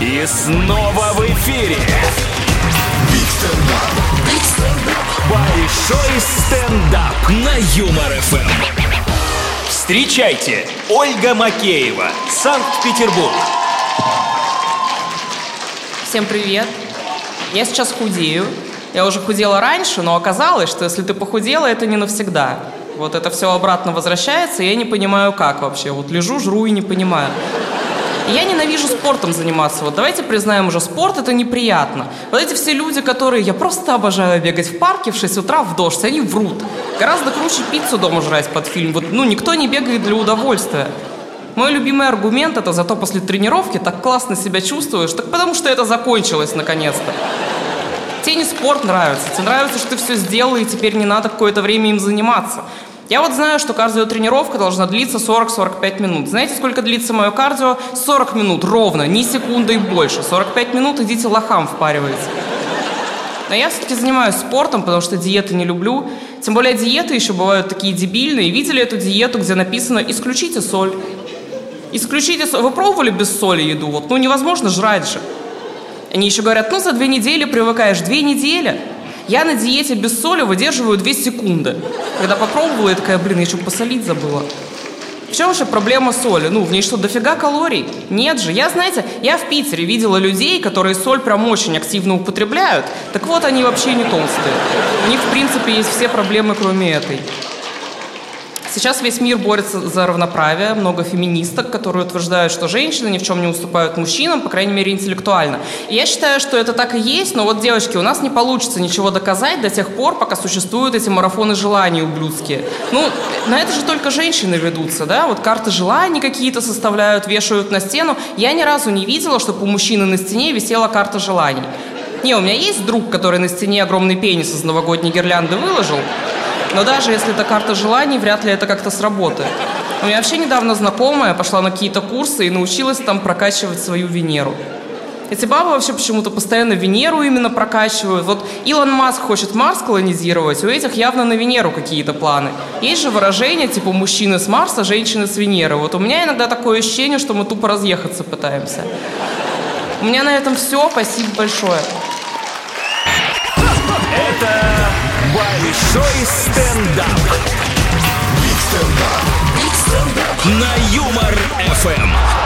И снова в эфире. Большой стендап на Юмор ФМ. Встречайте, Ольга Макеева, Санкт-Петербург. Всем привет. Я сейчас худею. Я уже худела раньше, но оказалось, что если ты похудела, это не навсегда. Вот это все обратно возвращается, и я не понимаю, как вообще. Вот лежу, жру и не понимаю. Я ненавижу спортом заниматься. Вот давайте признаем уже, спорт это неприятно. Вот эти все люди, которые... Я просто обожаю бегать в парке в 6 утра в дождь, они врут. Гораздо круче пиццу дома жрать под фильм. Вот, ну, никто не бегает для удовольствия. Мой любимый аргумент это зато после тренировки так классно себя чувствуешь, так потому что это закончилось наконец-то. Тебе не спорт нравится, тебе нравится, что ты все сделал, и теперь не надо какое-то время им заниматься. Я вот знаю, что кардиотренировка должна длиться 40-45 минут. Знаете, сколько длится мое кардио? 40 минут ровно, ни секунды и больше. 45 минут идите лохам впаривайте. Но я все-таки занимаюсь спортом, потому что диеты не люблю. Тем более диеты еще бывают такие дебильные. Видели эту диету, где написано «исключите соль». Исключите соль. Вы пробовали без соли еду? Вот, ну невозможно жрать же. Они еще говорят, ну за две недели привыкаешь. Две недели? Я на диете без соли выдерживаю 2 секунды. Когда попробовала, я такая, блин, я еще посолить забыла. В чем вообще проблема соли? Ну, в ней что, дофига калорий? Нет же. Я, знаете, я в Питере видела людей, которые соль прям очень активно употребляют. Так вот, они вообще не толстые. У них, в принципе, есть все проблемы, кроме этой. Сейчас весь мир борется за равноправие, много феминисток, которые утверждают, что женщины ни в чем не уступают мужчинам, по крайней мере, интеллектуально. И я считаю, что это так и есть, но вот, девочки, у нас не получится ничего доказать до тех пор, пока существуют эти марафоны желаний ублюдские. Ну, на это же только женщины ведутся, да? Вот карты желаний какие-то составляют, вешают на стену. Я ни разу не видела, чтобы у мужчины на стене висела карта желаний. Не, у меня есть друг, который на стене огромный пенис из новогодней гирлянды выложил, но даже если это карта желаний, вряд ли это как-то сработает. У меня вообще недавно знакомая пошла на какие-то курсы и научилась там прокачивать свою Венеру. Эти бабы вообще почему-то постоянно Венеру именно прокачивают. Вот Илон Маск хочет Марс колонизировать, у этих явно на Венеру какие-то планы. Есть же выражение типа мужчины с Марса, женщины с Венеры. Вот у меня иногда такое ощущение, что мы тупо разъехаться пытаемся. У меня на этом все. Спасибо большое. Это Большой стендап. Big stand-up. На Юмор ФМ.